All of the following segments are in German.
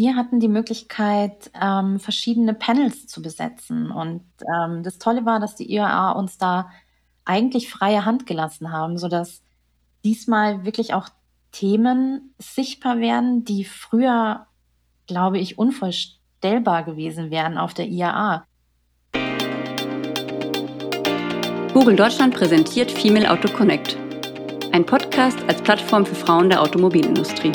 wir hatten die Möglichkeit, ähm, verschiedene Panels zu besetzen. Und ähm, das Tolle war, dass die IAA uns da eigentlich freie Hand gelassen haben, sodass diesmal wirklich auch Themen sichtbar werden, die früher, glaube ich, unvorstellbar gewesen wären auf der IAA. Google Deutschland präsentiert Female Auto Connect, ein Podcast als Plattform für Frauen der Automobilindustrie.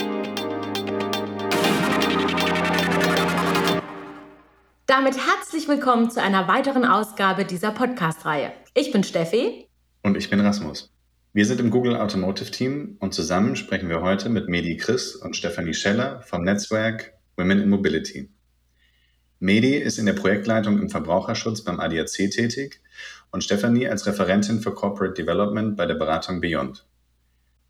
Damit herzlich willkommen zu einer weiteren Ausgabe dieser Podcast-Reihe. Ich bin Steffi. Und ich bin Rasmus. Wir sind im Google Automotive Team und zusammen sprechen wir heute mit Medi Chris und Stefanie Scheller vom Netzwerk Women in Mobility. Medi ist in der Projektleitung im Verbraucherschutz beim ADAC tätig und Stefanie als Referentin für Corporate Development bei der Beratung Beyond.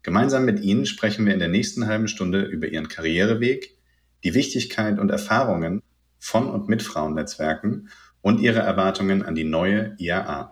Gemeinsam mit Ihnen sprechen wir in der nächsten halben Stunde über Ihren Karriereweg, die Wichtigkeit und Erfahrungen von und mit Frauennetzwerken und ihre Erwartungen an die neue IAA.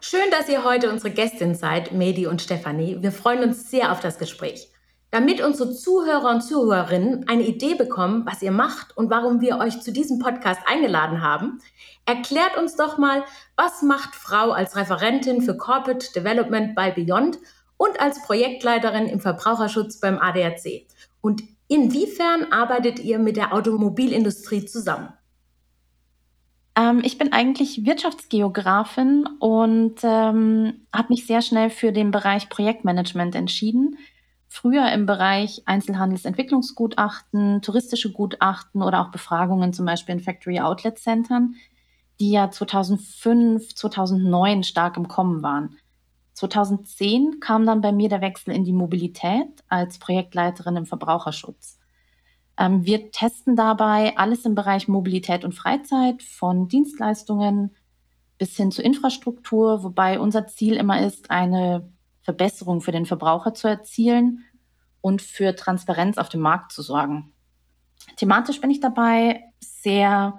Schön, dass ihr heute unsere Gästin seid, Medi und Stefanie. Wir freuen uns sehr auf das Gespräch. Damit unsere Zuhörer und Zuhörerinnen eine Idee bekommen, was ihr macht und warum wir euch zu diesem Podcast eingeladen haben, erklärt uns doch mal, was macht Frau als Referentin für Corporate Development bei Beyond und als Projektleiterin im Verbraucherschutz beim ADAC? Und Inwiefern arbeitet ihr mit der Automobilindustrie zusammen? Ähm, ich bin eigentlich Wirtschaftsgeografin und ähm, habe mich sehr schnell für den Bereich Projektmanagement entschieden. Früher im Bereich Einzelhandelsentwicklungsgutachten, touristische Gutachten oder auch Befragungen zum Beispiel in Factory Outlet Centern, die ja 2005, 2009 stark im Kommen waren. 2010 kam dann bei mir der Wechsel in die Mobilität als Projektleiterin im Verbraucherschutz. Ähm, wir testen dabei alles im Bereich Mobilität und Freizeit, von Dienstleistungen bis hin zur Infrastruktur, wobei unser Ziel immer ist, eine Verbesserung für den Verbraucher zu erzielen und für Transparenz auf dem Markt zu sorgen. Thematisch bin ich dabei sehr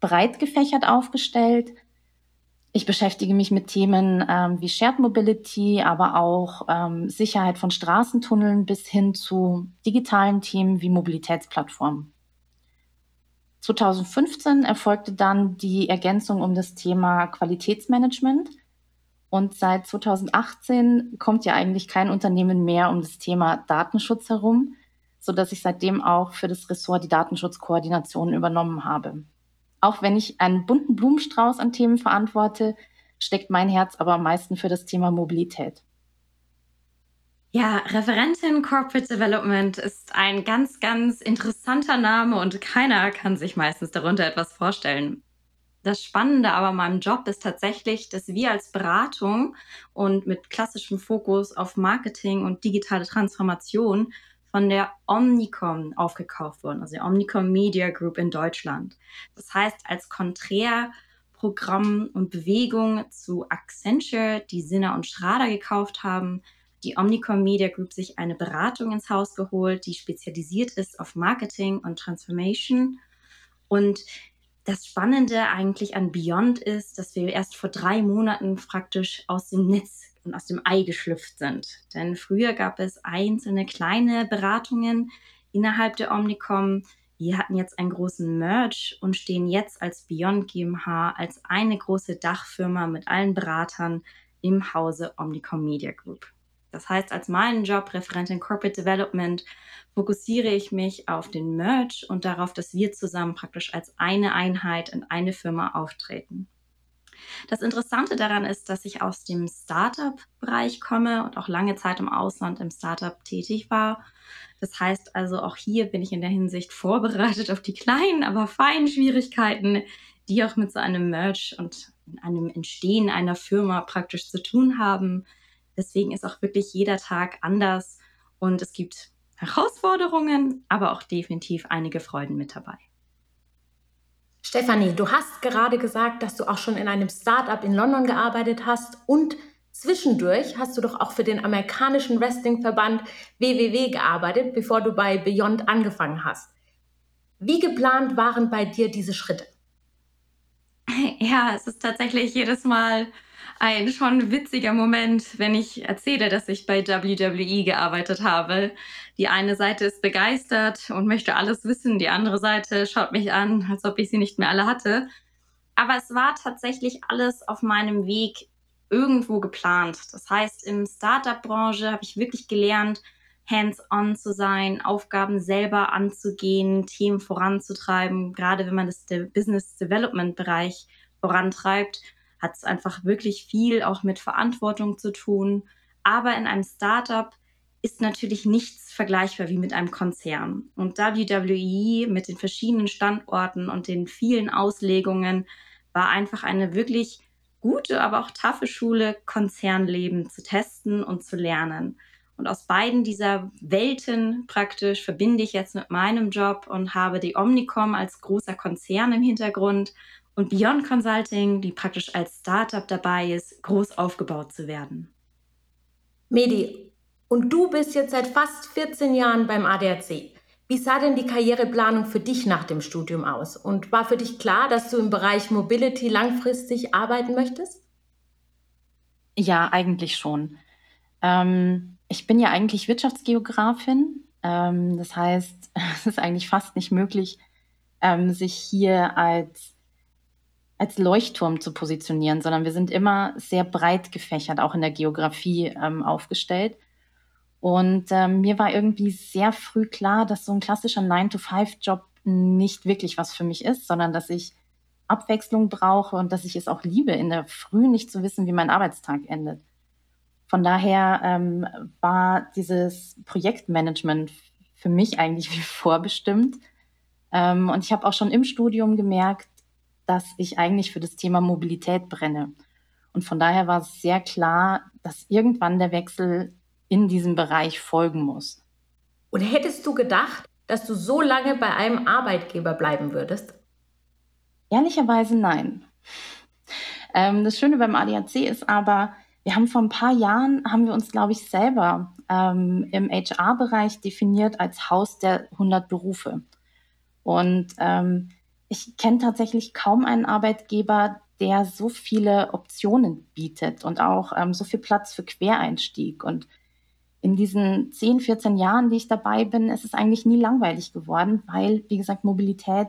breit gefächert aufgestellt. Ich beschäftige mich mit Themen ähm, wie Shared Mobility, aber auch ähm, Sicherheit von Straßentunneln bis hin zu digitalen Themen wie Mobilitätsplattformen. 2015 erfolgte dann die Ergänzung um das Thema Qualitätsmanagement. Und seit 2018 kommt ja eigentlich kein Unternehmen mehr um das Thema Datenschutz herum, so dass ich seitdem auch für das Ressort die Datenschutzkoordination übernommen habe. Auch wenn ich einen bunten Blumenstrauß an Themen verantworte, steckt mein Herz aber am meisten für das Thema Mobilität. Ja, Referentin Corporate Development ist ein ganz, ganz interessanter Name und keiner kann sich meistens darunter etwas vorstellen. Das Spannende aber an meinem Job ist tatsächlich, dass wir als Beratung und mit klassischem Fokus auf Marketing und digitale Transformation von der Omnicom aufgekauft worden, also der Omnicom Media Group in Deutschland. Das heißt, als Konträrprogramm und Bewegung zu Accenture, die Sinner und Schrader gekauft haben, die Omnicom Media Group sich eine Beratung ins Haus geholt, die spezialisiert ist auf Marketing und Transformation. Und das Spannende eigentlich an Beyond ist, dass wir erst vor drei Monaten praktisch aus dem Netz und aus dem Ei geschlüpft sind. Denn früher gab es einzelne kleine Beratungen innerhalb der Omnicom. Wir hatten jetzt einen großen Merge und stehen jetzt als Beyond GmbH als eine große Dachfirma mit allen Beratern im Hause Omnicom Media Group. Das heißt, als meinen Job Referentin Corporate Development fokussiere ich mich auf den Merge und darauf, dass wir zusammen praktisch als eine Einheit in eine Firma auftreten. Das Interessante daran ist, dass ich aus dem Startup-Bereich komme und auch lange Zeit im Ausland im Startup tätig war. Das heißt also, auch hier bin ich in der Hinsicht vorbereitet auf die kleinen, aber feinen Schwierigkeiten, die auch mit so einem Merge und einem Entstehen einer Firma praktisch zu tun haben. Deswegen ist auch wirklich jeder Tag anders und es gibt Herausforderungen, aber auch definitiv einige Freuden mit dabei. Stefanie, du hast gerade gesagt, dass du auch schon in einem Startup in London gearbeitet hast und zwischendurch hast du doch auch für den amerikanischen Wrestlingverband WWW gearbeitet, bevor du bei Beyond angefangen hast. Wie geplant waren bei dir diese Schritte? Ja, es ist tatsächlich jedes Mal ein schon witziger Moment, wenn ich erzähle, dass ich bei WWE gearbeitet habe. Die eine Seite ist begeistert und möchte alles wissen, die andere Seite schaut mich an, als ob ich sie nicht mehr alle hatte. Aber es war tatsächlich alles auf meinem Weg irgendwo geplant. Das heißt, im Startup-Branche habe ich wirklich gelernt, hands-on zu sein, Aufgaben selber anzugehen, Themen voranzutreiben. Gerade wenn man das Business Development-Bereich vorantreibt, hat es einfach wirklich viel auch mit Verantwortung zu tun. Aber in einem Startup ist natürlich nichts vergleichbar wie mit einem Konzern. Und WWE mit den verschiedenen Standorten und den vielen Auslegungen war einfach eine wirklich gute, aber auch taffe Schule, Konzernleben zu testen und zu lernen. Und aus beiden dieser Welten praktisch verbinde ich jetzt mit meinem Job und habe die Omnicom als großer Konzern im Hintergrund und Beyond Consulting, die praktisch als Startup dabei ist, groß aufgebaut zu werden. Medi, und du bist jetzt seit fast 14 Jahren beim ADAC. Wie sah denn die Karriereplanung für dich nach dem Studium aus? Und war für dich klar, dass du im Bereich Mobility langfristig arbeiten möchtest? Ja, eigentlich schon. Ähm, ich bin ja eigentlich Wirtschaftsgeografin. Ähm, das heißt, es ist eigentlich fast nicht möglich, ähm, sich hier als als Leuchtturm zu positionieren, sondern wir sind immer sehr breit gefächert, auch in der Geografie ähm, aufgestellt. Und ähm, mir war irgendwie sehr früh klar, dass so ein klassischer 9-to-5-Job nicht wirklich was für mich ist, sondern dass ich Abwechslung brauche und dass ich es auch liebe, in der Früh nicht zu wissen, wie mein Arbeitstag endet. Von daher ähm, war dieses Projektmanagement für mich eigentlich wie vorbestimmt. Ähm, und ich habe auch schon im Studium gemerkt, dass ich eigentlich für das Thema Mobilität brenne. Und von daher war es sehr klar, dass irgendwann der Wechsel in diesem Bereich folgen muss. Und hättest du gedacht, dass du so lange bei einem Arbeitgeber bleiben würdest? Ehrlicherweise nein. Ähm, das Schöne beim ADAC ist aber, wir haben vor ein paar Jahren, haben wir uns, glaube ich, selber ähm, im HR-Bereich definiert als Haus der 100 Berufe. Und ähm, ich kenne tatsächlich kaum einen Arbeitgeber, der so viele Optionen bietet und auch ähm, so viel Platz für Quereinstieg. Und in diesen 10, 14 Jahren, die ich dabei bin, ist es eigentlich nie langweilig geworden, weil, wie gesagt, Mobilität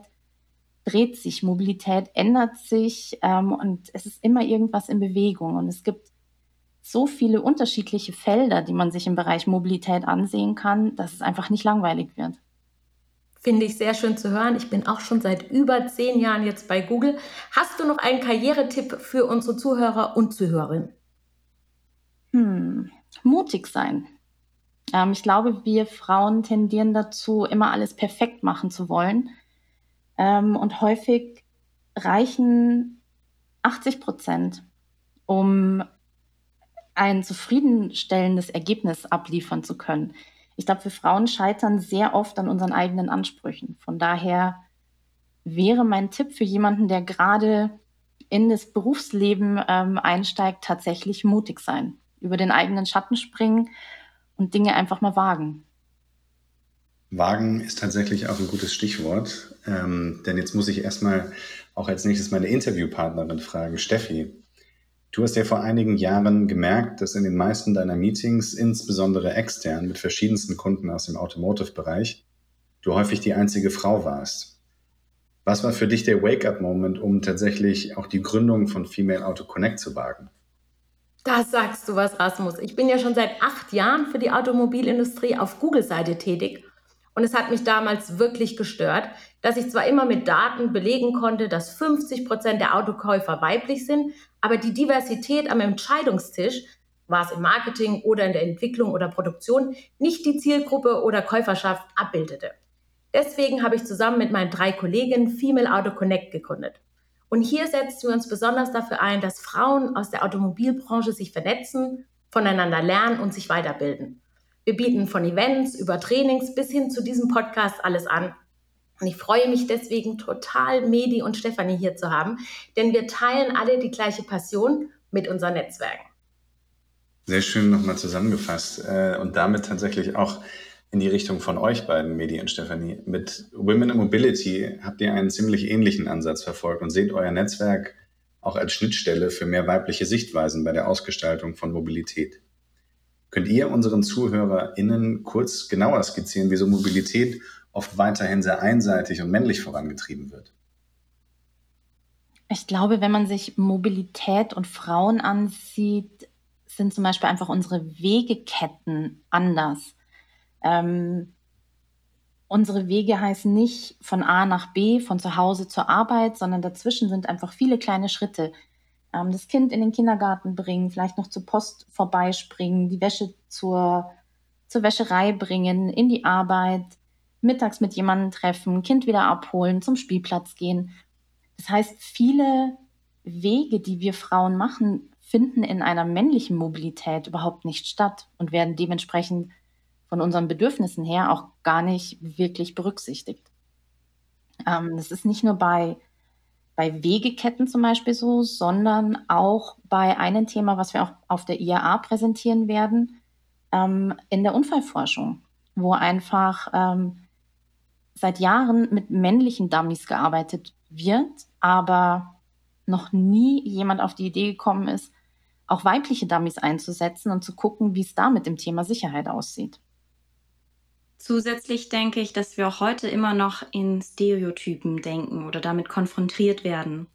dreht sich, Mobilität ändert sich ähm, und es ist immer irgendwas in Bewegung. Und es gibt so viele unterschiedliche Felder, die man sich im Bereich Mobilität ansehen kann, dass es einfach nicht langweilig wird. Finde ich sehr schön zu hören. Ich bin auch schon seit über zehn Jahren jetzt bei Google. Hast du noch einen Karrieretipp für unsere Zuhörer und Zuhörerinnen? Hm, mutig sein. Ähm, ich glaube, wir Frauen tendieren dazu, immer alles perfekt machen zu wollen. Ähm, und häufig reichen 80 Prozent, um ein zufriedenstellendes Ergebnis abliefern zu können ich glaube, wir Frauen scheitern sehr oft an unseren eigenen Ansprüchen. Von daher wäre mein Tipp für jemanden, der gerade in das Berufsleben ähm, einsteigt, tatsächlich mutig sein, über den eigenen Schatten springen und Dinge einfach mal wagen. Wagen ist tatsächlich auch ein gutes Stichwort, ähm, denn jetzt muss ich erstmal auch als nächstes meine Interviewpartnerin fragen, Steffi. Du hast ja vor einigen Jahren gemerkt, dass in den meisten deiner Meetings, insbesondere extern mit verschiedensten Kunden aus dem Automotive-Bereich, du häufig die einzige Frau warst. Was war für dich der Wake-up-Moment, um tatsächlich auch die Gründung von Female Auto Connect zu wagen? Da sagst du was, Rasmus. Ich bin ja schon seit acht Jahren für die Automobilindustrie auf Google-Seite tätig und es hat mich damals wirklich gestört, dass ich zwar immer mit Daten belegen konnte, dass 50 Prozent der Autokäufer weiblich sind, aber die Diversität am Entscheidungstisch, war es im Marketing oder in der Entwicklung oder Produktion, nicht die Zielgruppe oder Käuferschaft abbildete. Deswegen habe ich zusammen mit meinen drei Kolleginnen Female Auto Connect gegründet. Und hier setzen wir uns besonders dafür ein, dass Frauen aus der Automobilbranche sich vernetzen, voneinander lernen und sich weiterbilden. Wir bieten von Events über Trainings bis hin zu diesem Podcast alles an. Und ich freue mich deswegen total, Medi und Stefanie hier zu haben, denn wir teilen alle die gleiche Passion mit unseren Netzwerken. Sehr schön nochmal zusammengefasst äh, und damit tatsächlich auch in die Richtung von euch beiden, Medi und Stefanie. Mit Women in Mobility habt ihr einen ziemlich ähnlichen Ansatz verfolgt und seht euer Netzwerk auch als Schnittstelle für mehr weibliche Sichtweisen bei der Ausgestaltung von Mobilität. Könnt ihr unseren ZuhörerInnen kurz genauer skizzieren, wieso Mobilität oft weiterhin sehr einseitig und männlich vorangetrieben wird? Ich glaube, wenn man sich Mobilität und Frauen ansieht, sind zum Beispiel einfach unsere Wegeketten anders. Ähm, unsere Wege heißen nicht von A nach B, von zu Hause zur Arbeit, sondern dazwischen sind einfach viele kleine Schritte. Ähm, das Kind in den Kindergarten bringen, vielleicht noch zur Post vorbeispringen, die Wäsche zur, zur Wäscherei bringen, in die Arbeit, mittags mit jemandem treffen, Kind wieder abholen, zum Spielplatz gehen. Das heißt, viele Wege, die wir Frauen machen, finden in einer männlichen Mobilität überhaupt nicht statt und werden dementsprechend von unseren Bedürfnissen her auch gar nicht wirklich berücksichtigt. Ähm, das ist nicht nur bei, bei Wegeketten zum Beispiel so, sondern auch bei einem Thema, was wir auch auf der IAA präsentieren werden, ähm, in der Unfallforschung, wo einfach ähm, seit Jahren mit männlichen Dummies gearbeitet wird, aber noch nie jemand auf die Idee gekommen ist, auch weibliche Dummies einzusetzen und zu gucken, wie es da mit dem Thema Sicherheit aussieht. Zusätzlich denke ich, dass wir auch heute immer noch in Stereotypen denken oder damit konfrontiert werden.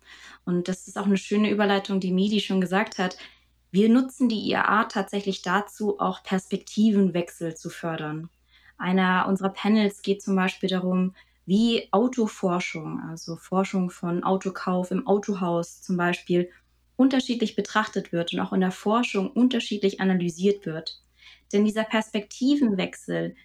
Und das ist auch eine schöne Überleitung, die Midi schon gesagt hat. Wir nutzen die IAA tatsächlich dazu, auch Perspektivenwechsel zu fördern. Einer unserer Panels geht zum Beispiel darum, wie Autoforschung, also Forschung von Autokauf im Autohaus zum Beispiel, unterschiedlich betrachtet wird und auch in der Forschung unterschiedlich analysiert wird. Denn dieser Perspektivenwechsel,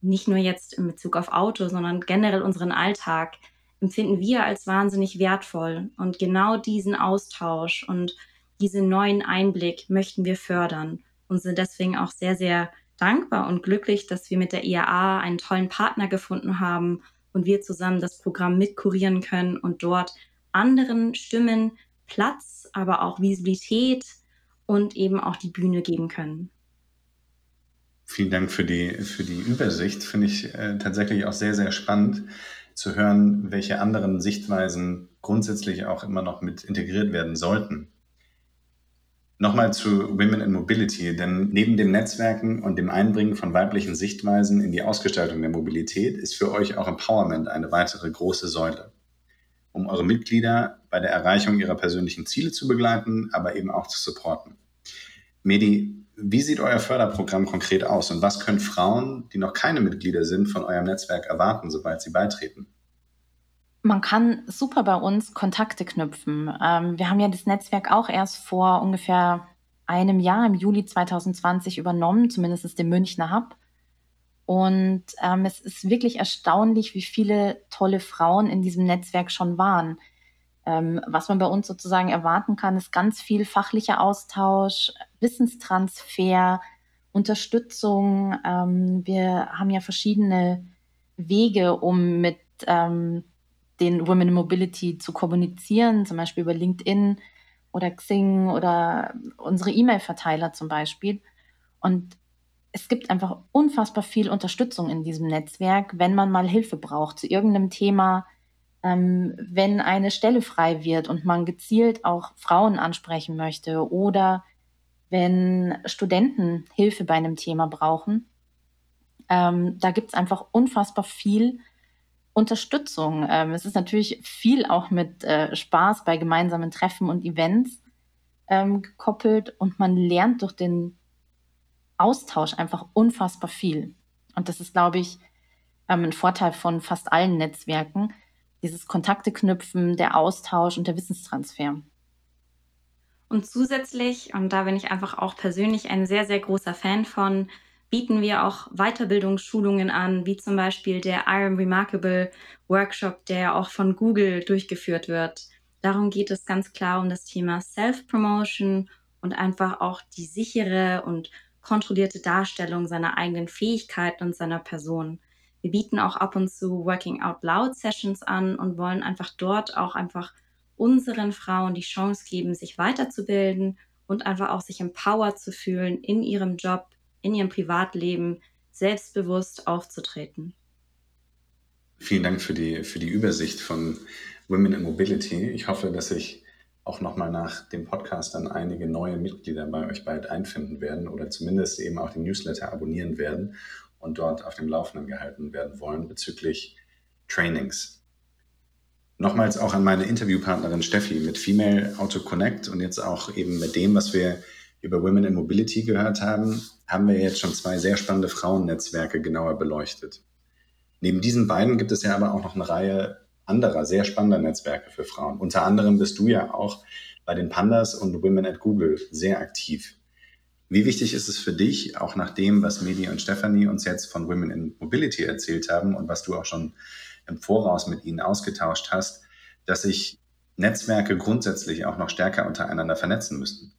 nicht nur jetzt in Bezug auf Auto, sondern generell unseren Alltag, empfinden wir als wahnsinnig wertvoll. Und genau diesen Austausch und diesen neuen Einblick möchten wir fördern und sind deswegen auch sehr, sehr dankbar und glücklich, dass wir mit der IAA einen tollen Partner gefunden haben und wir zusammen das Programm mitkurieren können und dort anderen Stimmen Platz, aber auch Visibilität und eben auch die Bühne geben können. Vielen Dank für die, für die Übersicht. Finde ich äh, tatsächlich auch sehr, sehr spannend zu hören, welche anderen Sichtweisen grundsätzlich auch immer noch mit integriert werden sollten. Nochmal zu Women in Mobility, denn neben dem Netzwerken und dem Einbringen von weiblichen Sichtweisen in die Ausgestaltung der Mobilität ist für euch auch Empowerment eine weitere große Säule, um eure Mitglieder bei der Erreichung ihrer persönlichen Ziele zu begleiten, aber eben auch zu supporten. Medi, wie sieht euer Förderprogramm konkret aus und was können Frauen, die noch keine Mitglieder sind, von eurem Netzwerk erwarten, sobald sie beitreten? Man kann super bei uns Kontakte knüpfen. Ähm, wir haben ja das Netzwerk auch erst vor ungefähr einem Jahr, im Juli 2020, übernommen, zumindest den Münchner Hub. Und ähm, es ist wirklich erstaunlich, wie viele tolle Frauen in diesem Netzwerk schon waren. Ähm, was man bei uns sozusagen erwarten kann, ist ganz viel fachlicher Austausch, Wissenstransfer, Unterstützung. Ähm, wir haben ja verschiedene Wege, um mit ähm, den Women in Mobility zu kommunizieren, zum Beispiel über LinkedIn oder Xing oder unsere E-Mail-Verteiler zum Beispiel. Und es gibt einfach unfassbar viel Unterstützung in diesem Netzwerk, wenn man mal Hilfe braucht zu irgendeinem Thema, wenn eine Stelle frei wird und man gezielt auch Frauen ansprechen möchte oder wenn Studenten Hilfe bei einem Thema brauchen. Ähm, da gibt es einfach unfassbar viel Unterstützung. Ähm, es ist natürlich viel auch mit äh, Spaß bei gemeinsamen Treffen und Events ähm, gekoppelt und man lernt durch den Austausch einfach unfassbar viel. Und das ist, glaube ich, ähm, ein Vorteil von fast allen Netzwerken, dieses Kontakte knüpfen, der Austausch und der Wissenstransfer. Und zusätzlich, und da bin ich einfach auch persönlich ein sehr, sehr großer Fan von, bieten wir auch Weiterbildungsschulungen an, wie zum Beispiel der I Am Remarkable Workshop, der auch von Google durchgeführt wird. Darum geht es ganz klar um das Thema Self-Promotion und einfach auch die sichere und kontrollierte Darstellung seiner eigenen Fähigkeiten und seiner Person. Wir bieten auch ab und zu Working Out Loud Sessions an und wollen einfach dort auch einfach unseren Frauen die Chance geben, sich weiterzubilden und einfach auch sich empowered zu fühlen in ihrem Job, in ihrem Privatleben selbstbewusst aufzutreten. Vielen Dank für die, für die Übersicht von Women in Mobility. Ich hoffe, dass ich auch nochmal nach dem Podcast dann einige neue Mitglieder bei euch bald einfinden werden oder zumindest eben auch den Newsletter abonnieren werden und dort auf dem Laufenden gehalten werden wollen bezüglich Trainings. Nochmals auch an meine Interviewpartnerin Steffi mit Female Auto Connect und jetzt auch eben mit dem, was wir über Women in Mobility gehört haben, haben wir jetzt schon zwei sehr spannende Frauennetzwerke genauer beleuchtet. Neben diesen beiden gibt es ja aber auch noch eine Reihe anderer sehr spannender Netzwerke für Frauen. Unter anderem bist du ja auch bei den Pandas und Women at Google sehr aktiv. Wie wichtig ist es für dich, auch nach dem, was Medi und Stephanie uns jetzt von Women in Mobility erzählt haben und was du auch schon im Voraus mit ihnen ausgetauscht hast, dass sich Netzwerke grundsätzlich auch noch stärker untereinander vernetzen müssten?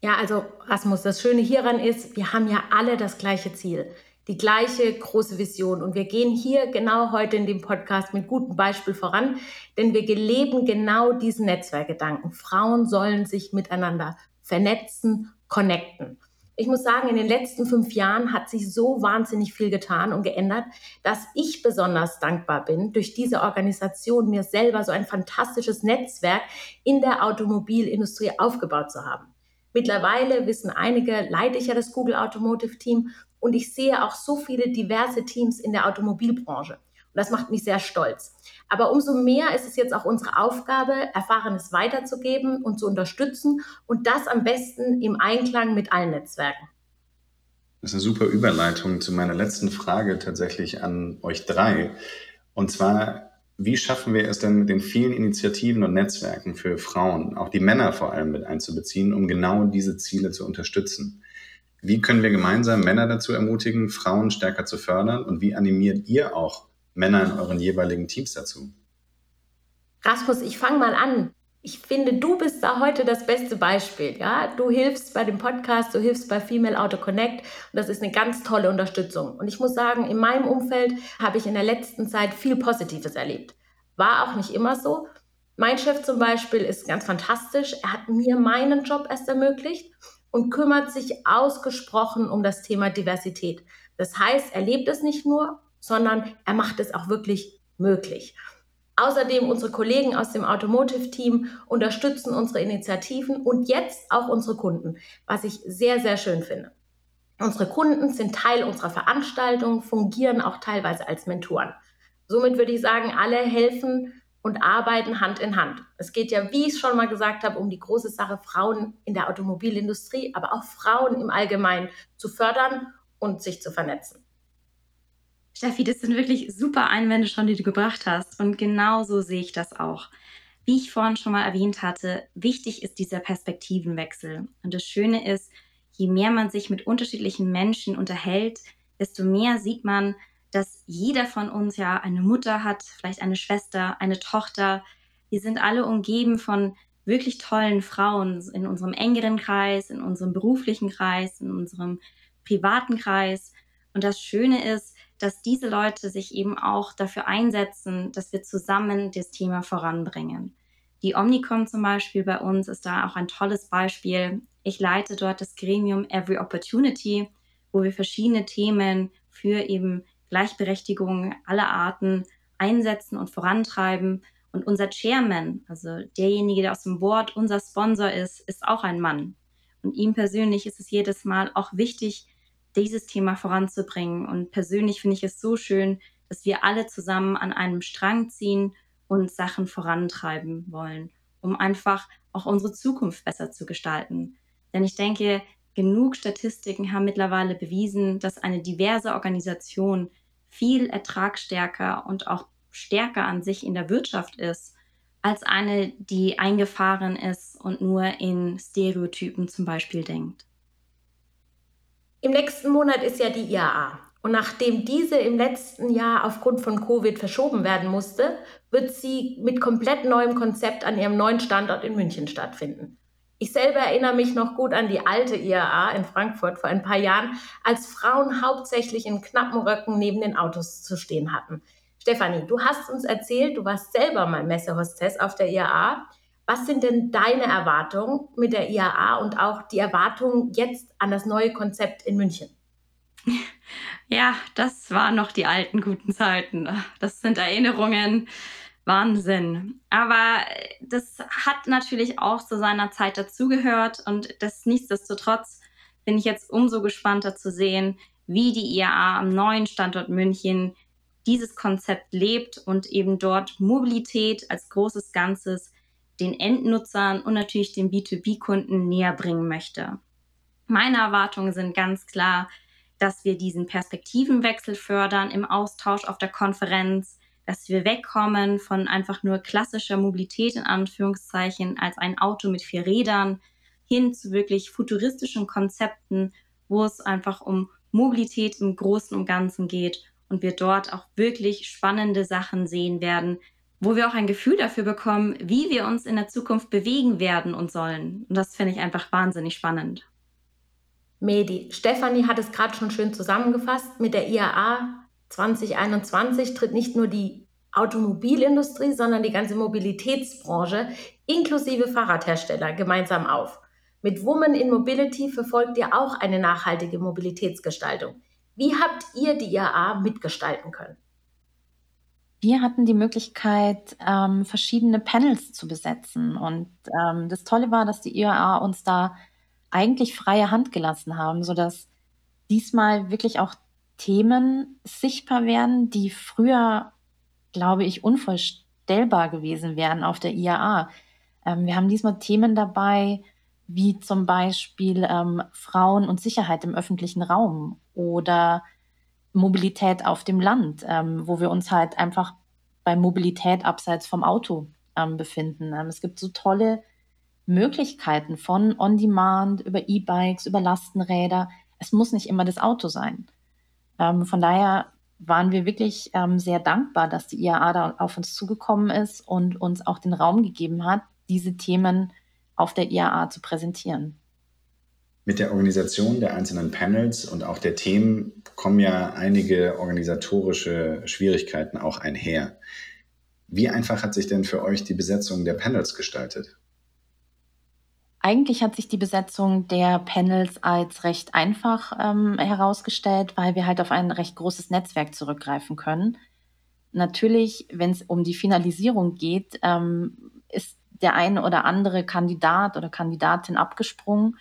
Ja, also Rasmus, das Schöne hieran ist, wir haben ja alle das gleiche Ziel die gleiche große Vision. Und wir gehen hier genau heute in dem Podcast mit gutem Beispiel voran, denn wir leben genau diesen Netzwerkgedanken. Frauen sollen sich miteinander vernetzen, connecten. Ich muss sagen, in den letzten fünf Jahren hat sich so wahnsinnig viel getan und geändert, dass ich besonders dankbar bin, durch diese Organisation mir selber so ein fantastisches Netzwerk in der Automobilindustrie aufgebaut zu haben. Mittlerweile wissen einige, leite ich ja das Google Automotive Team und ich sehe auch so viele diverse Teams in der Automobilbranche. Und das macht mich sehr stolz. Aber umso mehr ist es jetzt auch unsere Aufgabe, Erfahrenes weiterzugeben und zu unterstützen und das am besten im Einklang mit allen Netzwerken. Das ist eine super Überleitung zu meiner letzten Frage tatsächlich an euch drei. Und zwar, wie schaffen wir es denn mit den vielen Initiativen und Netzwerken für Frauen, auch die Männer vor allem mit einzubeziehen, um genau diese Ziele zu unterstützen? Wie können wir gemeinsam Männer dazu ermutigen, Frauen stärker zu fördern? Und wie animiert ihr auch Männer in euren jeweiligen Teams dazu? Rasmus, ich fange mal an. Ich finde, du bist da heute das beste Beispiel. Ja? Du hilfst bei dem Podcast, du hilfst bei Female Auto Connect und das ist eine ganz tolle Unterstützung. Und ich muss sagen, in meinem Umfeld habe ich in der letzten Zeit viel Positives erlebt. War auch nicht immer so. Mein Chef zum Beispiel ist ganz fantastisch. Er hat mir meinen Job erst ermöglicht und kümmert sich ausgesprochen um das Thema Diversität. Das heißt, er lebt es nicht nur, sondern er macht es auch wirklich möglich. Außerdem unsere Kollegen aus dem Automotive-Team unterstützen unsere Initiativen und jetzt auch unsere Kunden, was ich sehr, sehr schön finde. Unsere Kunden sind Teil unserer Veranstaltung, fungieren auch teilweise als Mentoren. Somit würde ich sagen, alle helfen und arbeiten Hand in Hand. Es geht ja, wie ich schon mal gesagt habe, um die große Sache, Frauen in der Automobilindustrie, aber auch Frauen im Allgemeinen zu fördern und sich zu vernetzen. Steffi, das sind wirklich super Einwände schon, die du gebracht hast. Und genau so sehe ich das auch. Wie ich vorhin schon mal erwähnt hatte, wichtig ist dieser Perspektivenwechsel. Und das Schöne ist, je mehr man sich mit unterschiedlichen Menschen unterhält, desto mehr sieht man, dass jeder von uns ja eine Mutter hat, vielleicht eine Schwester, eine Tochter. Wir sind alle umgeben von wirklich tollen Frauen in unserem engeren Kreis, in unserem beruflichen Kreis, in unserem privaten Kreis. Und das Schöne ist, dass diese Leute sich eben auch dafür einsetzen, dass wir zusammen das Thema voranbringen. Die Omnicom zum Beispiel bei uns ist da auch ein tolles Beispiel. Ich leite dort das Gremium Every Opportunity, wo wir verschiedene Themen für eben Gleichberechtigung aller Arten einsetzen und vorantreiben. Und unser Chairman, also derjenige, der aus dem Board unser Sponsor ist, ist auch ein Mann. Und ihm persönlich ist es jedes Mal auch wichtig, dieses Thema voranzubringen. Und persönlich finde ich es so schön, dass wir alle zusammen an einem Strang ziehen und Sachen vorantreiben wollen, um einfach auch unsere Zukunft besser zu gestalten. Denn ich denke, genug Statistiken haben mittlerweile bewiesen, dass eine diverse Organisation viel ertragsstärker und auch stärker an sich in der Wirtschaft ist, als eine, die eingefahren ist und nur in Stereotypen zum Beispiel denkt. Im nächsten Monat ist ja die IAA. Und nachdem diese im letzten Jahr aufgrund von Covid verschoben werden musste, wird sie mit komplett neuem Konzept an ihrem neuen Standort in München stattfinden. Ich selber erinnere mich noch gut an die alte IAA in Frankfurt vor ein paar Jahren, als Frauen hauptsächlich in knappen Röcken neben den Autos zu stehen hatten. Stefanie, du hast uns erzählt, du warst selber mal Messehostess auf der IAA. Was sind denn deine Erwartungen mit der IAA und auch die Erwartungen jetzt an das neue Konzept in München? Ja, das waren noch die alten guten Zeiten. Das sind Erinnerungen. Wahnsinn. Aber das hat natürlich auch zu seiner Zeit dazugehört und das nichtsdestotrotz bin ich jetzt umso gespannter zu sehen, wie die IAA am neuen Standort München dieses Konzept lebt und eben dort Mobilität als großes Ganzes den Endnutzern und natürlich den B2B-Kunden näher bringen möchte. Meine Erwartungen sind ganz klar, dass wir diesen Perspektivenwechsel fördern im Austausch auf der Konferenz, dass wir wegkommen von einfach nur klassischer Mobilität in Anführungszeichen als ein Auto mit vier Rädern hin zu wirklich futuristischen Konzepten, wo es einfach um Mobilität im Großen und Ganzen geht und wir dort auch wirklich spannende Sachen sehen werden, wo wir auch ein Gefühl dafür bekommen, wie wir uns in der Zukunft bewegen werden und sollen. Und das finde ich einfach wahnsinnig spannend. Medi, Stefanie hat es gerade schon schön zusammengefasst. Mit der IAA 2021 tritt nicht nur die Automobilindustrie, sondern die ganze Mobilitätsbranche inklusive Fahrradhersteller gemeinsam auf. Mit Women in Mobility verfolgt ihr auch eine nachhaltige Mobilitätsgestaltung. Wie habt ihr die IAA mitgestalten können? Wir hatten die Möglichkeit, ähm, verschiedene Panels zu besetzen. Und ähm, das Tolle war, dass die IAA uns da eigentlich freie Hand gelassen haben, sodass diesmal wirklich auch Themen sichtbar werden, die früher, glaube ich, unvorstellbar gewesen wären auf der IAA. Ähm, wir haben diesmal Themen dabei, wie zum Beispiel ähm, Frauen und Sicherheit im öffentlichen Raum oder Mobilität auf dem Land, ähm, wo wir uns halt einfach bei Mobilität abseits vom Auto ähm, befinden. Ähm, es gibt so tolle Möglichkeiten von On-Demand über E-Bikes, über Lastenräder. Es muss nicht immer das Auto sein. Ähm, von daher waren wir wirklich ähm, sehr dankbar, dass die IAA da auf uns zugekommen ist und uns auch den Raum gegeben hat, diese Themen auf der IAA zu präsentieren. Mit der Organisation der einzelnen Panels und auch der Themen kommen ja einige organisatorische Schwierigkeiten auch einher. Wie einfach hat sich denn für euch die Besetzung der Panels gestaltet? Eigentlich hat sich die Besetzung der Panels als recht einfach ähm, herausgestellt, weil wir halt auf ein recht großes Netzwerk zurückgreifen können. Natürlich, wenn es um die Finalisierung geht, ähm, ist der eine oder andere Kandidat oder Kandidatin abgesprungen.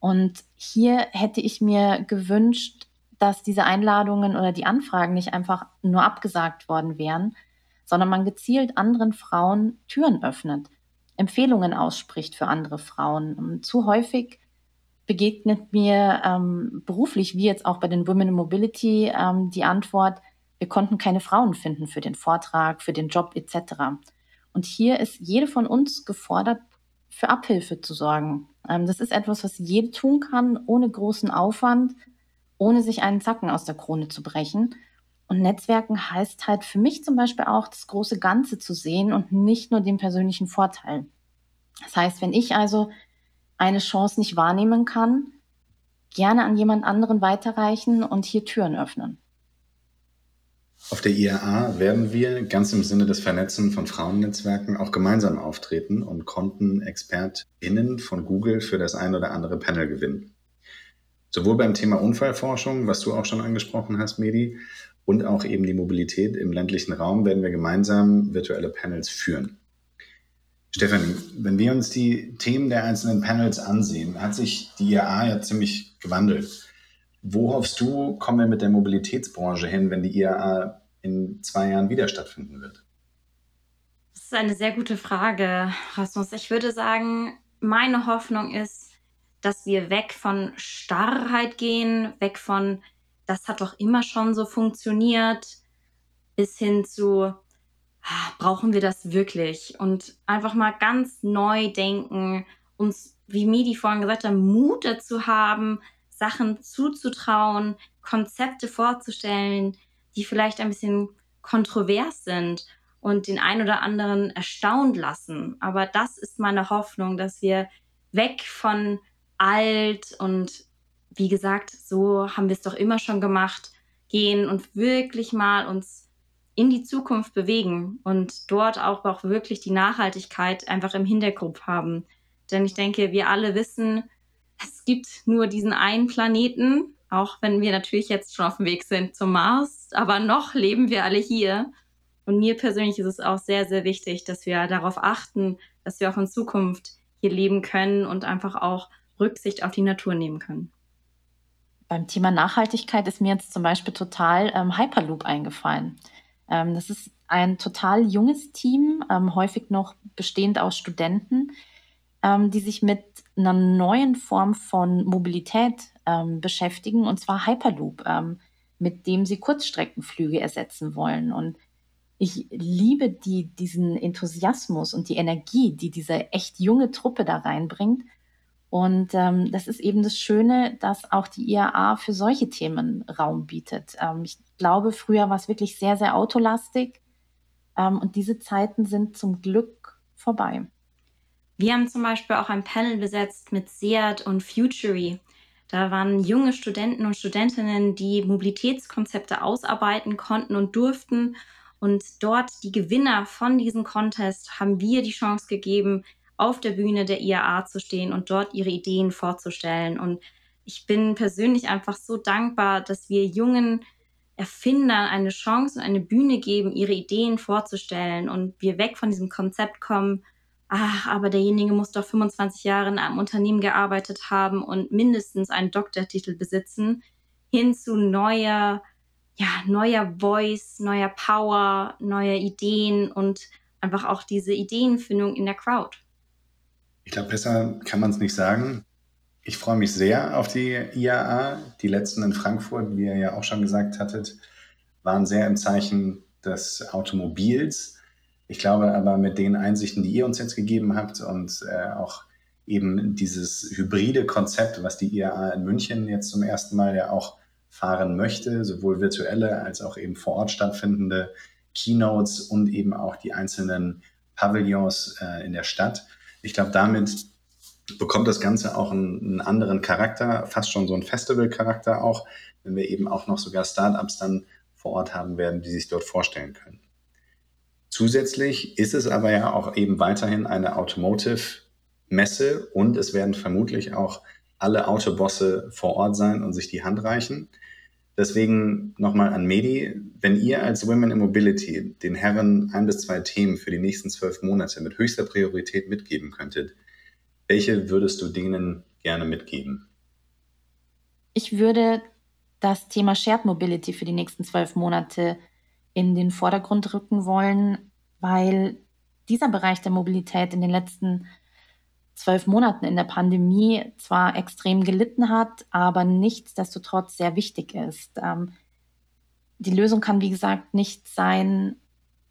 Und hier hätte ich mir gewünscht, dass diese Einladungen oder die Anfragen nicht einfach nur abgesagt worden wären, sondern man gezielt anderen Frauen Türen öffnet. Empfehlungen ausspricht für andere Frauen. Zu häufig begegnet mir ähm, beruflich, wie jetzt auch bei den Women in Mobility, ähm, die Antwort, wir konnten keine Frauen finden für den Vortrag, für den Job etc. Und hier ist jede von uns gefordert, für Abhilfe zu sorgen. Ähm, das ist etwas, was jede tun kann, ohne großen Aufwand, ohne sich einen Zacken aus der Krone zu brechen. Und Netzwerken heißt halt für mich zum Beispiel auch, das große Ganze zu sehen und nicht nur den persönlichen Vorteil. Das heißt, wenn ich also eine Chance nicht wahrnehmen kann, gerne an jemand anderen weiterreichen und hier Türen öffnen. Auf der IAA werden wir ganz im Sinne des Vernetzen von Frauennetzwerken auch gemeinsam auftreten und konnten ExpertInnen von Google für das ein oder andere Panel gewinnen. Sowohl beim Thema Unfallforschung, was du auch schon angesprochen hast, Medi, und auch eben die Mobilität im ländlichen Raum werden wir gemeinsam virtuelle Panels führen. Stefanie, wenn wir uns die Themen der einzelnen Panels ansehen, hat sich die IAA ja ziemlich gewandelt. Wo hoffst du, kommen wir mit der Mobilitätsbranche hin, wenn die IAA in zwei Jahren wieder stattfinden wird? Das ist eine sehr gute Frage, Rasmus. Ich würde sagen, meine Hoffnung ist, dass wir weg von Starrheit gehen, weg von das hat doch immer schon so funktioniert, bis hin zu, ah, brauchen wir das wirklich? Und einfach mal ganz neu denken, uns, wie Midi vorhin gesagt hat, Mut dazu haben, Sachen zuzutrauen, Konzepte vorzustellen, die vielleicht ein bisschen kontrovers sind und den einen oder anderen erstaunt lassen. Aber das ist meine Hoffnung, dass wir weg von alt und wie gesagt, so haben wir es doch immer schon gemacht, gehen und wirklich mal uns in die Zukunft bewegen und dort auch, auch wirklich die Nachhaltigkeit einfach im Hintergrund haben. Denn ich denke, wir alle wissen, es gibt nur diesen einen Planeten, auch wenn wir natürlich jetzt schon auf dem Weg sind zum Mars, aber noch leben wir alle hier. Und mir persönlich ist es auch sehr, sehr wichtig, dass wir darauf achten, dass wir auch in Zukunft hier leben können und einfach auch Rücksicht auf die Natur nehmen können. Beim Thema Nachhaltigkeit ist mir jetzt zum Beispiel total ähm, Hyperloop eingefallen. Ähm, das ist ein total junges Team, ähm, häufig noch bestehend aus Studenten, ähm, die sich mit einer neuen Form von Mobilität ähm, beschäftigen, und zwar Hyperloop, ähm, mit dem sie Kurzstreckenflüge ersetzen wollen. Und ich liebe die, diesen Enthusiasmus und die Energie, die diese echt junge Truppe da reinbringt. Und ähm, das ist eben das Schöne, dass auch die IAA für solche Themen Raum bietet. Ähm, ich glaube, früher war es wirklich sehr, sehr autolastig. Ähm, und diese Zeiten sind zum Glück vorbei. Wir haben zum Beispiel auch ein Panel besetzt mit Seat und Futury. Da waren junge Studenten und Studentinnen, die Mobilitätskonzepte ausarbeiten konnten und durften. Und dort die Gewinner von diesem Contest haben wir die Chance gegeben, auf der Bühne der IAA zu stehen und dort ihre Ideen vorzustellen. Und ich bin persönlich einfach so dankbar, dass wir jungen Erfindern eine Chance und eine Bühne geben, ihre Ideen vorzustellen und wir weg von diesem Konzept kommen, ach, aber derjenige muss doch 25 Jahre in einem Unternehmen gearbeitet haben und mindestens einen Doktortitel besitzen, hin zu neuer, ja, neuer Voice, neuer Power, neuer Ideen und einfach auch diese Ideenfindung in der Crowd. Ich glaube, besser kann man es nicht sagen. Ich freue mich sehr auf die IAA. Die letzten in Frankfurt, wie ihr ja auch schon gesagt hattet, waren sehr im Zeichen des Automobils. Ich glaube aber mit den Einsichten, die ihr uns jetzt gegeben habt und äh, auch eben dieses hybride Konzept, was die IAA in München jetzt zum ersten Mal ja auch fahren möchte, sowohl virtuelle als auch eben vor Ort stattfindende Keynotes und eben auch die einzelnen Pavillons äh, in der Stadt. Ich glaube, damit bekommt das Ganze auch einen, einen anderen Charakter, fast schon so einen Festival-Charakter auch, wenn wir eben auch noch sogar Startups dann vor Ort haben werden, die sich dort vorstellen können. Zusätzlich ist es aber ja auch eben weiterhin eine Automotive-Messe und es werden vermutlich auch alle Autobosse vor Ort sein und sich die Hand reichen. Deswegen nochmal an Medi, wenn ihr als Women in Mobility den Herren ein bis zwei Themen für die nächsten zwölf Monate mit höchster Priorität mitgeben könntet, welche würdest du denen gerne mitgeben? Ich würde das Thema Shared Mobility für die nächsten zwölf Monate in den Vordergrund rücken wollen, weil dieser Bereich der Mobilität in den letzten zwölf Monaten in der Pandemie zwar extrem gelitten hat, aber nichtsdestotrotz sehr wichtig ist. Ähm, die Lösung kann, wie gesagt, nicht sein,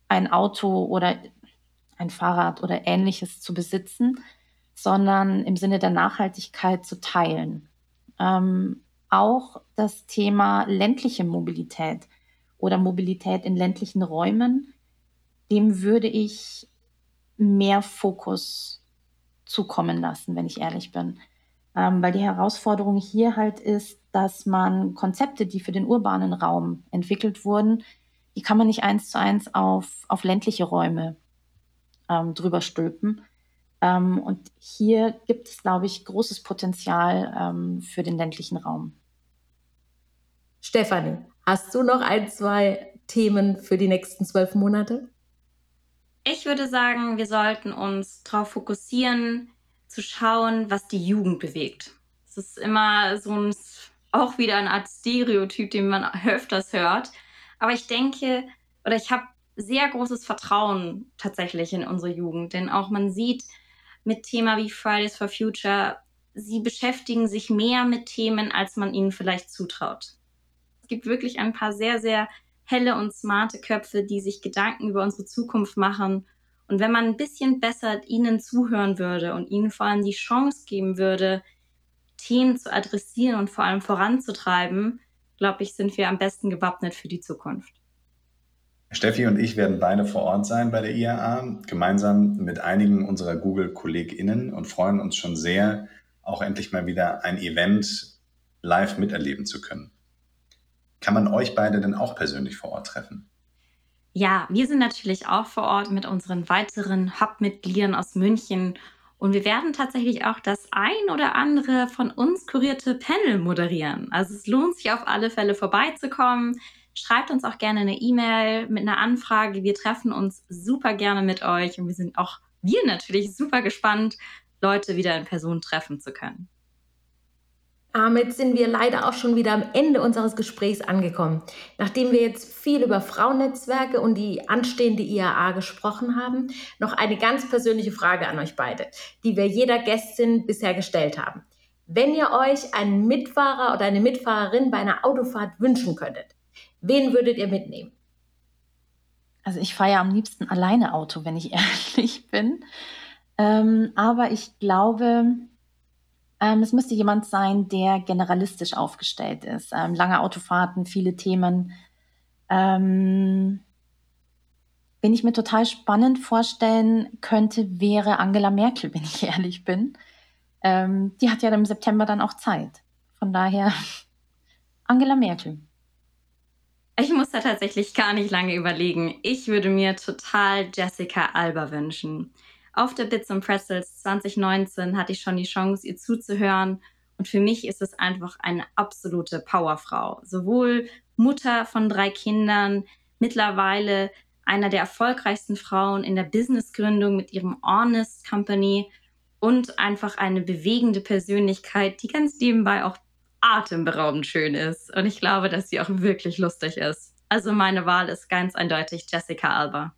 ein Auto oder ein Fahrrad oder ähnliches zu besitzen, sondern im Sinne der Nachhaltigkeit zu teilen. Ähm, auch das Thema ländliche Mobilität oder Mobilität in ländlichen Räumen, dem würde ich mehr Fokus zukommen lassen, wenn ich ehrlich bin. Ähm, weil die Herausforderung hier halt ist, dass man Konzepte, die für den urbanen Raum entwickelt wurden, die kann man nicht eins zu eins auf, auf ländliche Räume ähm, drüber stülpen. Ähm, und hier gibt es, glaube ich, großes Potenzial ähm, für den ländlichen Raum. Stefanie, hast du noch ein, zwei Themen für die nächsten zwölf Monate? Ich würde sagen, wir sollten uns darauf fokussieren, zu schauen, was die Jugend bewegt. Es ist immer so ein, auch wieder eine Art Stereotyp, den man öfters hört. Aber ich denke, oder ich habe sehr großes Vertrauen tatsächlich in unsere Jugend, denn auch man sieht mit Thema wie Fridays for Future, sie beschäftigen sich mehr mit Themen, als man ihnen vielleicht zutraut. Es gibt wirklich ein paar sehr, sehr helle und smarte Köpfe, die sich Gedanken über unsere Zukunft machen. Und wenn man ein bisschen besser ihnen zuhören würde und ihnen vor allem die Chance geben würde, Themen zu adressieren und vor allem voranzutreiben, glaube ich, sind wir am besten gewappnet für die Zukunft. Steffi und ich werden beide vor Ort sein bei der IAA, gemeinsam mit einigen unserer Google-KollegInnen und freuen uns schon sehr, auch endlich mal wieder ein Event live miterleben zu können. Kann man euch beide denn auch persönlich vor Ort treffen? Ja, wir sind natürlich auch vor Ort mit unseren weiteren Hub-Mitgliedern aus München und wir werden tatsächlich auch das ein oder andere von uns kurierte Panel moderieren. Also es lohnt sich auf alle Fälle vorbeizukommen. schreibt uns auch gerne eine E-Mail mit einer Anfrage. Wir treffen uns super gerne mit euch und wir sind auch wir natürlich super gespannt, Leute wieder in Person treffen zu können. Damit sind wir leider auch schon wieder am Ende unseres Gesprächs angekommen. Nachdem wir jetzt viel über Frauennetzwerke und die anstehende IAA gesprochen haben, noch eine ganz persönliche Frage an euch beide, die wir jeder Gästin bisher gestellt haben. Wenn ihr euch einen Mitfahrer oder eine Mitfahrerin bei einer Autofahrt wünschen könntet, wen würdet ihr mitnehmen? Also ich fahre ja am liebsten alleine Auto, wenn ich ehrlich bin. Ähm, aber ich glaube, ähm, es müsste jemand sein, der generalistisch aufgestellt ist. Ähm, lange Autofahrten, viele Themen. Ähm, wen ich mir total spannend vorstellen könnte, wäre Angela Merkel, wenn ich ehrlich bin. Ähm, die hat ja im September dann auch Zeit. Von daher Angela Merkel. Ich muss da tatsächlich gar nicht lange überlegen. Ich würde mir total Jessica Alba wünschen. Auf der Bits and Pretzels 2019 hatte ich schon die Chance, ihr zuzuhören. Und für mich ist es einfach eine absolute Powerfrau. Sowohl Mutter von drei Kindern, mittlerweile einer der erfolgreichsten Frauen in der Businessgründung mit ihrem Honest Company und einfach eine bewegende Persönlichkeit, die ganz nebenbei auch atemberaubend schön ist. Und ich glaube, dass sie auch wirklich lustig ist. Also meine Wahl ist ganz eindeutig Jessica Alba.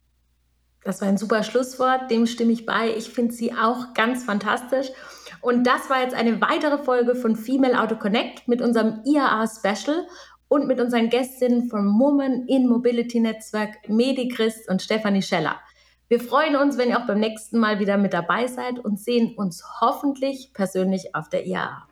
Das war ein super Schlusswort, dem stimme ich bei. Ich finde sie auch ganz fantastisch. Und das war jetzt eine weitere Folge von Female Auto Connect mit unserem IAA Special und mit unseren Gästinnen vom Women in Mobility Netzwerk Medi Christ und Stefanie Scheller. Wir freuen uns, wenn ihr auch beim nächsten Mal wieder mit dabei seid und sehen uns hoffentlich persönlich auf der IAA.